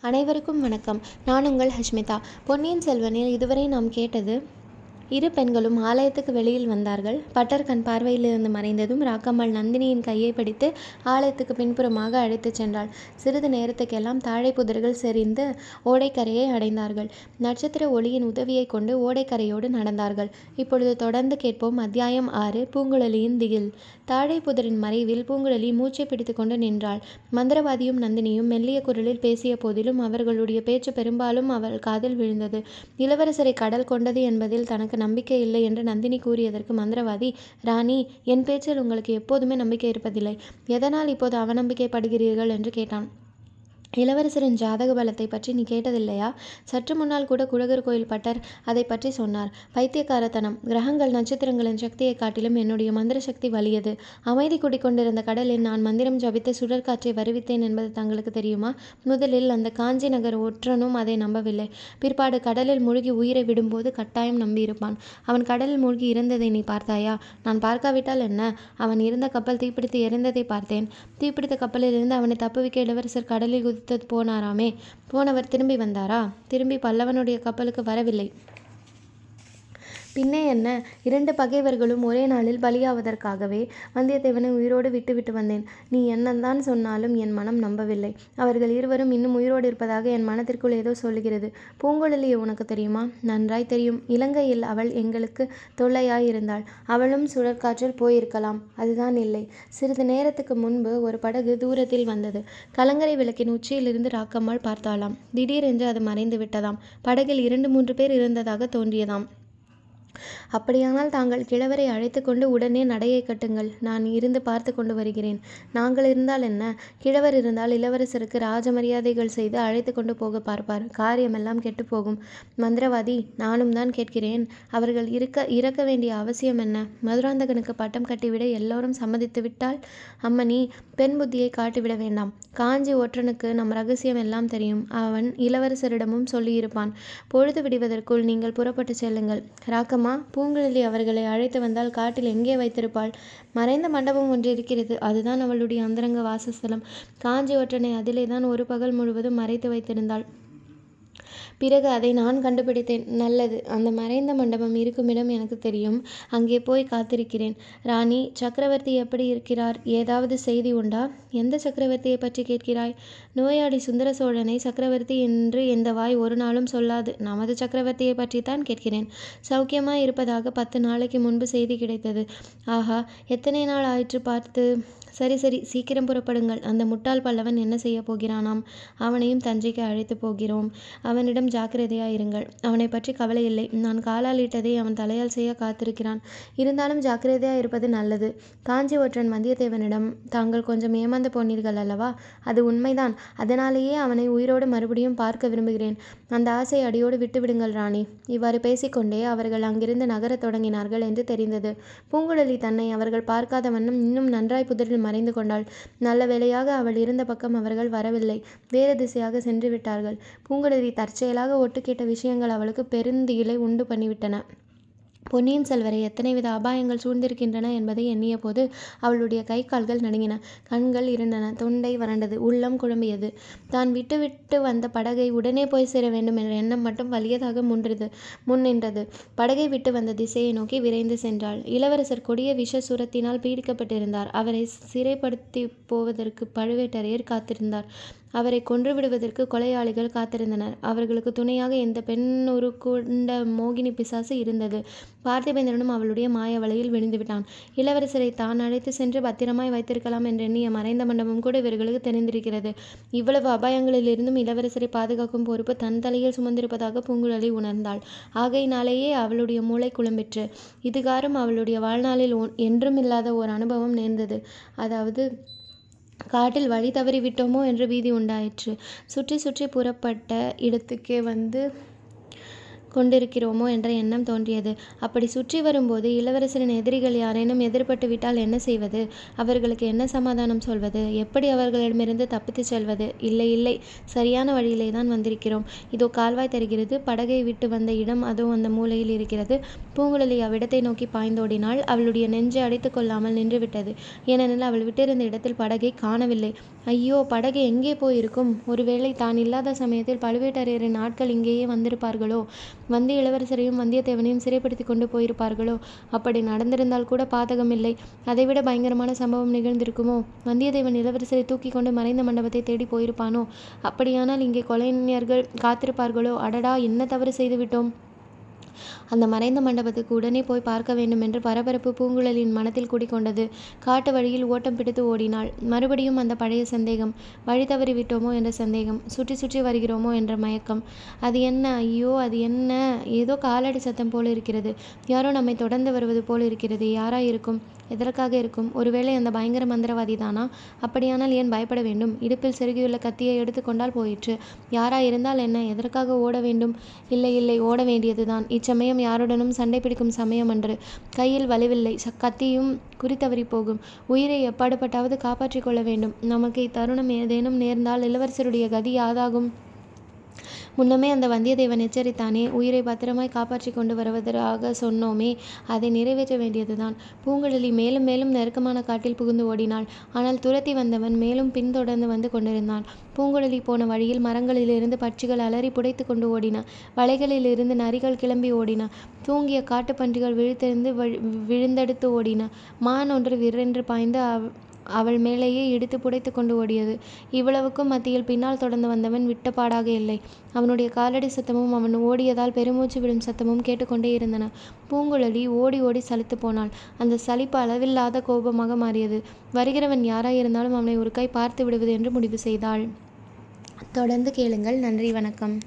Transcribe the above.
அனைவருக்கும் வணக்கம். நான் உங்கள் ஹஷ்மிதா. பொன்னியின் செல்வனில் இதுவரை நாம் கேட்டது இரு பெண்களும் ஆலயத்துக்கு வெளியில் வந்தார்கள். பட்டர் கண் பார்வையிலிருந்து மறைந்ததும் ராக்கம்மாள் நந்தினியின் கையை பிடித்து ஆலயத்துக்கு பின்புறமாக அழைத்துச் சென்றாள். சிறிது நேரத்துக்கெல்லாம் தாழை புதர்கள் செறிந்து ஓடைக்கரையை அடைந்தார்கள். நட்சத்திர ஒளியின் உதவியை கொண்டு ஓடைக்கரையோடு நடந்தார்கள். இப்பொழுது தொடர்ந்து கேட்போம். அத்தியாயம் ஆறு பூங்குழலியின் திகில். தாழை புதரின் மறைவில் பூங்குழலி மூச்சை பிடித்து கொண்டு நின்றாள். மந்திரவாதியும் நந்தினியும் மெல்லிய குரலில் பேசிய போதிலும் அவர்களுடைய பேச்சு பெரும்பாலும் அவள் காதில் விழுந்தது. இளவரசரை கடல் கொண்டது என்பதில் தனக்கு நம்பிக்கை இல்லை என்று நந்தினி கூறியதற்கு மந்திரவாதி ராணி என் பேச்சில் உங்களுக்கு எப்போதுமே நம்பிக்கை இருப்பதில்லை. எதனால் இப்போது அவநம்பிக்கைப்படுகிறீர்கள்? என்று கேட்டான். இளவரசரின் ஜாதக பலத்தை பற்றி நீ கேட்டதில்லையா? சற்று முன்னால் கூட குழகர் கோயில் பட்டர் அதை பற்றி சொன்னார். பைத்தியக்காரத்தனம். கிரகங்கள் நட்சத்திரங்களின் சக்தியை காட்டிலும் என்னுடைய மந்திர சக்தி வலியது. அமைதி குடிக்கொண்டிருந்த கடலில் நான் மந்திரம் ஜபித்து சுழற்காற்றை வருவித்தேன் என்பது தங்களுக்கு தெரியுமா? முதலில் அந்த காஞ்சி நகர் ஒற்றனும் அதை நம்பவில்லை. பிற்பாடு கடலில் மூழ்கி உயிரை விடும்போது கட்டாயம் நம்பியிருப்பான். அவன் கடலில் மூழ்கி இறந்ததை நீ பார்த்தாயா? நான் பார்க்காவிட்டால் என்ன? அவன் இருந்த கப்பல் தீப்பிடித்து இறந்ததை பார்த்தேன். தீப்பிடித்த கப்பலில் இருந்து அவனை தப்புவிக்க இளவரசர் கடலில் குதித்து போனாராமே. போனவர் திரும்பி வந்தாரா? திரும்பி பல்லவனுடைய கப்பலுக்கு வரவில்லை. பின்னே என்ன? இரண்டு பகைவர்களும் ஒரே நாளில் பலியாவதற்காகவே வந்தியத்தேவனை உயிரோடு விட்டுவிட்டு வந்தேன். நீ என்னதான் சொன்னாலும் என் மனம் நம்பவில்லை. அவர்கள் இருவரும் இன்னும் உயிரோடு இருப்பதாக என் மனத்திற்குள் ஏதோ சொல்லுகிறது. பூங்குழலியை உனக்கு தெரியுமா? நன்றாய் தெரியும். இலங்கையில் அவள் எங்களுக்கு தொல்லையாய் இருந்தாள் அவளும் சுழற்காற்றில் போயிருக்கலாம். அதுதான் இல்லை. சிறிது நேரத்துக்கு முன்பு ஒரு படகு தூரத்தில் வந்தது. கலங்கரை விளக்கின் உச்சியிலிருந்து ராக்கம்மாள் பார்த்தாளாம். திடீரென்று அது மறைந்து விட்டதாம் படகில் இரண்டு மூன்று பேர் இருந்ததாக தோன்றியதாம். அப்படியானால் தாங்கள் கிழவரை அழைத்து கொண்டு உடனே நடையை கட்டுங்கள். நான் இருந்து பார்த்து கொண்டு வருகிறேன். நாங்கள் இருந்தால் என்ன? கிழவர் இருந்தால் இளவரசருக்கு ராஜ மரியாதைகள் செய்து அழைத்து கொண்டு போக பார்ப்பார். காரியமெல்லாம் கெட்டுப்போகும் மந்திரவாதி நானும் தான் கேட்கிறேன். அவர்கள் இருக்க இறக்க வேண்டிய அவசியம் என்ன? மதுராந்தகனுக்கு பட்டம் கட்டிவிட எல்லோரும் சம்மதித்து விட்டால்? அம்மணி பெண் புத்தியை காட்டிவிட வேண்டாம். காஞ்சி ஒற்றனுக்கு நம் ரகசியம் எல்லாம் தெரியும். அவன் இளவரசரிடமும் சொல்லியிருப்பான். பொழுது விடுவதற்குள் நீங்கள் புறப்பட்டு செல்லுங்கள். வழக்கமா பூங்குழலி அவர்களை அழைத்து வந்தால் காட்டில் எங்கே வைத்திருப்பாள்? மறைந்த மண்டபம் ஒன்று இருக்கிறது. அதுதான் அவளுடைய அந்தரங்க வாசஸ்தலம். காஞ்சி ஒற்றனை அதிலே தான் ஒரு பகல் முழுவதும் மறைத்து வைத்திருந்தாள். பிறகு அதை நான் கண்டுபிடித்தேன். நல்லது. அந்த மறைந்த மண்டபம் இருக்குமிடம் எனக்கு தெரியும். அங்கே போய் காத்திருக்கிறேன். ராணி சக்கரவர்த்தி எப்படி இருக்கிறார்? ஏதாவது செய்தி உண்டா? எந்த சக்கரவர்த்தியை பற்றி கேட்கிறாய்? நோயாளி சுந்தர சோழனை சக்கரவர்த்தி என்று எந்த வாய் ஒரு நாளும் சொல்லாது. நமது சக்கரவர்த்தியை பற்றித்தான் கேட்கிறேன். சௌக்கியமாய் இருப்பதாக பத்து நாளைக்கு முன்பு செய்தி கிடைத்தது. ஆஹா எத்தனை நாள் ஆயிற்று பார்த்து? சரி சரி சீக்கிரம் புறப்படுங்கள். அந்த முட்டாள் பல்லவன் என்ன செய்ய போகிறானாம்? அவனையும் தஞ்சைக்கு அழைத்து போகிறோம். அவனிடம் ஜாக்கிரதையாக இருங்கள். அவனை பற்றி கவலை இல்லை. நான் காலால் இட்டதை அவன் தலையால் செய்ய காத்திருக்கிறான். இருந்தாலும் ஜாக்கிரதையாக இருப்பது நல்லது. காஞ்சி ஒற்றன் வந்தியத்தேவனிடம் தாங்கள் கொஞ்சம் ஏமாந்து போனீர்கள் அல்லவா? அது உண்மைதான். அதனாலேயே அவனை உயிரோடு மறுபடியும் பார்க்க விரும்புகிறேன். அந்த ஆசை அடியோடு விட்டுவிடுங்கள் ராணி. இவ்வாறு பேசிக்கொண்டே அவர்கள் அங்கிருந்து நகரத் தொடங்கினார்கள் என்று தெரிந்தது. பூங்குழலி தன்னை அவர்கள் பார்க்காத வண்ணம் இன்னும் நன்றாய் புதரில் மறைந்து கொண்டாள். நல்ல வேளையாக அவள் இருந்த பக்கம் அவர்கள் வரவில்லை. வேறு திசையாக சென்று விட்டார்கள். பூங்குழலி தற்செயலாக ஒட்டு கேட்ட விஷயங்கள் அவளுக்கு பெருந்திகிலை உண்டு பண்ணிவிட்டன. பொன்னியின் செல்வரை எத்தனை வித அபாயங்கள் சூழ்ந்திருக்கின்றன என்பதை எண்ணிய போது அவளுடைய கை கால்கள் நடுங்கின. கண்கள் இருண்டன தொண்டை வறண்டது. உள்ளம் குழம்பியது. தான் விட்டுவிட்டு வந்த படகை உடனே போய் சேர வேண்டும் என்ற எண்ணம் மட்டும் வலியதாக முன்றது முன்னின்றது படகை விட்டு வந்த திசையை நோக்கி விரைந்து சென்றாள். இளவரசர் கொடிய விஷ சுரத்தினால் பீடிக்கப்பட்டிருந்தார். அவரை சிறைப்படுத்தி போவதற்கு பழுவேட்டரையர் காத்திருந்தார். அவரை கொன்று விடுவதற்கு கொலையாளிகள் காத்திருந்தனர். அவர்களுக்கு துணையாக இந்த பெண்ணுரு கொண்ட மோகினி பிசாசு இருந்தது. பார்த்திபேந்திரனும் அவளுடைய மாய வலையில் விழுந்துவிட்டான். இளவரசரை தான் அழைத்து சென்று பத்திரமாய் வைத்திருக்கலாம் என்று எண்ணிய மறைந்த மண்டபம் கூட இவர்களுக்கு தெரிந்திருக்கிறது. இவ்வளவு அபாயங்களிலிருந்தும் இளவரசரை பாதுகாக்கும் பொறுப்பு தன் தலையில் சுமந்திருப்பதாக பூங்குழலி உணர்ந்தாள். ஆகையினாலேயே அவளுடைய மூளை குழம்பிற்று. இதுகாரும் அவளுடைய வாழ்நாளில் என்றும் இல்லாத ஓர் அனுபவம் நேர்ந்தது. அதாவது காட்டில் வழி தவறி விட்டோமோ என்ற பீதி உண்டாயிற்று. சுற்றி சுற்றி புறப்பட்ட இடத்துக்கே வந்து கொண்டிருக்கிறோமோ என்ற எண்ணம் தோன்றியது. அப்படி சுற்றி வரும்போது இளவரசரின் எதிரிகள் யாரேனும் எதிர்பட்டு விட்டால் என்ன செய்வது? அவர்களுக்கு என்ன சமாதானம் சொல்வது? எப்படி அவர்களிடமிருந்து தப்பித்துச் செல்வது? இல்லை இல்லை. சரியான வழியிலே தான் வந்திருக்கிறோம். இதோ கால்வாய் தருகிறது. படகை விட்டு வந்த இடம் அதோ அந்த மூலையில் இருக்கிறது. பூங்குழலி அவ்விடத்தை நோக்கி பாய்ந்தோடினால் அவளுடைய நெஞ்சை அடைத்து கொள்ளாமல் நின்றுவிட்டது. ஏனெனில் அவள் விட்டிருந்த இடத்தில் படகை காணவில்லை. ஐயோ படகு எங்கே போயிருக்கும்? ஒருவேளை தான் இல்லாத சமயத்தில் பழுவேட்டரையரின் ஆட்கள் இங்கேயே வந்திருப்பார்களோ? வந்து இளவரசரையும் வந்தியத்தேவனையும் சிறைப்படுத்திக் கொண்டு போயிருப்பார்களோ? அப்படி நடந்திருந்தால் கூட பாதகமில்லை அதைவிட பயங்கரமான சம்பவம் நிகழ்ந்திருக்குமோ? வந்தியத்தேவன் இளவரசரை தூக்கிக் கொண்டு மறைந்த மண்டபத்தை தேடி போயிருப்பானோ? அப்படியானால் இங்கே கொலைஞர்கள் காத்திருப்பார்களோ? அடடா என்ன தவறு செய்துவிட்டோம் அந்த மறைந்த மண்டபத்துக்கு உடனே போய் பார்க்க வேண்டும் என்று பரபரப்பு பூங்குழலியின் மனத்தில் குடிக்கொண்டது காட்டு வழியில் ஓட்டம் பிடித்து ஓடினாள். மறுபடியும் அந்த பழைய சந்தேகம் வழி தவறி விட்டோமோ? என்ற சந்தேகம் சுற்றி சுற்றி வருகிறோமோ? என்ற மயக்கம். அது என்ன? ஐயோ அது என்ன? ஏதோ காலடி சத்தம் போல இருக்கிறது. யாரோ நம்மை தொடர்ந்து வருவது போல் இருக்கிறது. யாரா இருக்கும்? எதற்காக இருக்கும்? ஒருவேளை அந்த பயங்கர மந்திரவாதி தானா அப்படியானால் ஏன் பயப்பட வேண்டும்? இடுப்பில் செருகியுள்ள கத்தியை எடுத்துக்கொண்டால் போயிற்று. யாரா இருந்தால் என்ன? எதற்காக ஓட வேண்டும்? இல்லை இல்லை ஓட வேண்டியதுதான். இச்சமயம் யாருடனும் சண்டை பிடிக்கும் சமயம் அன்று. கையில் வலுவில்லை. கத்தியும் குறித்தவறி போகும் உயிரை எப்பாடுபட்டாவது காப்பாற்றிக் கொள்ள வேண்டும். நமக்கு இத்தருணம் ஏதேனும் நேர்ந்தால் இளவரசருடைய கதி யாதாகும் முன்னமே அந்த வந்தியத்தேவன் எச்சரித்தானே உயிரை பத்திரமாய் காப்பாற்றி கொண்டு வருவதாக சொன்னோமே அதை நிறைவேற்ற வேண்டியதுதான். பூங்குழலி மேலும் மேலும் நெருக்கமான காட்டில் புகுந்து ஓடினாள். ஆனால் துரத்தி வந்தவன் மேலும் பின்தொடர்ந்து வந்து கொண்டிருந்தான். பூங்குழலி போன வழியில் மரங்களிலிருந்து பட்சிகள் அலறி புடைத்து கொண்டு ஓடின. வலைகளிலிருந்து நரிகள் கிளம்பி ஓடின. தூங்கிய காட்டுப்பன்றிகள் விழித்தெழுந்து விழுந்தெடுத்து ஓடின. மான் ஒன்று விரென்று பாய்ந்து அவள் மேலேயே இடித்து புடைத்து கொண்டு ஓடியது. இவ்வளவுக்கும் மத்தியில் பின்னால் தொடர்ந்து வந்தவன் விட்டபாடாக இல்லை. அவனுடைய காலடி சத்தமும் அவன் ஓடியதால் பெருமூச்சு விடும் சத்தமும் கேட்டுக்கொண்டே இருந்தன. பூங்குழலி ஓடி ஓடி சலித்து போனாள். அந்த சலிப்பு அளவில்லாத கோபமாக மாறியது. வருகிறவன் யாராயிருந்தாலும் அவனை ஒரு கை பார்த்து விடுவது என்று முடிவு செய்தாள். தொடர்ந்து கேளுங்கள். நன்றி. வணக்கம்.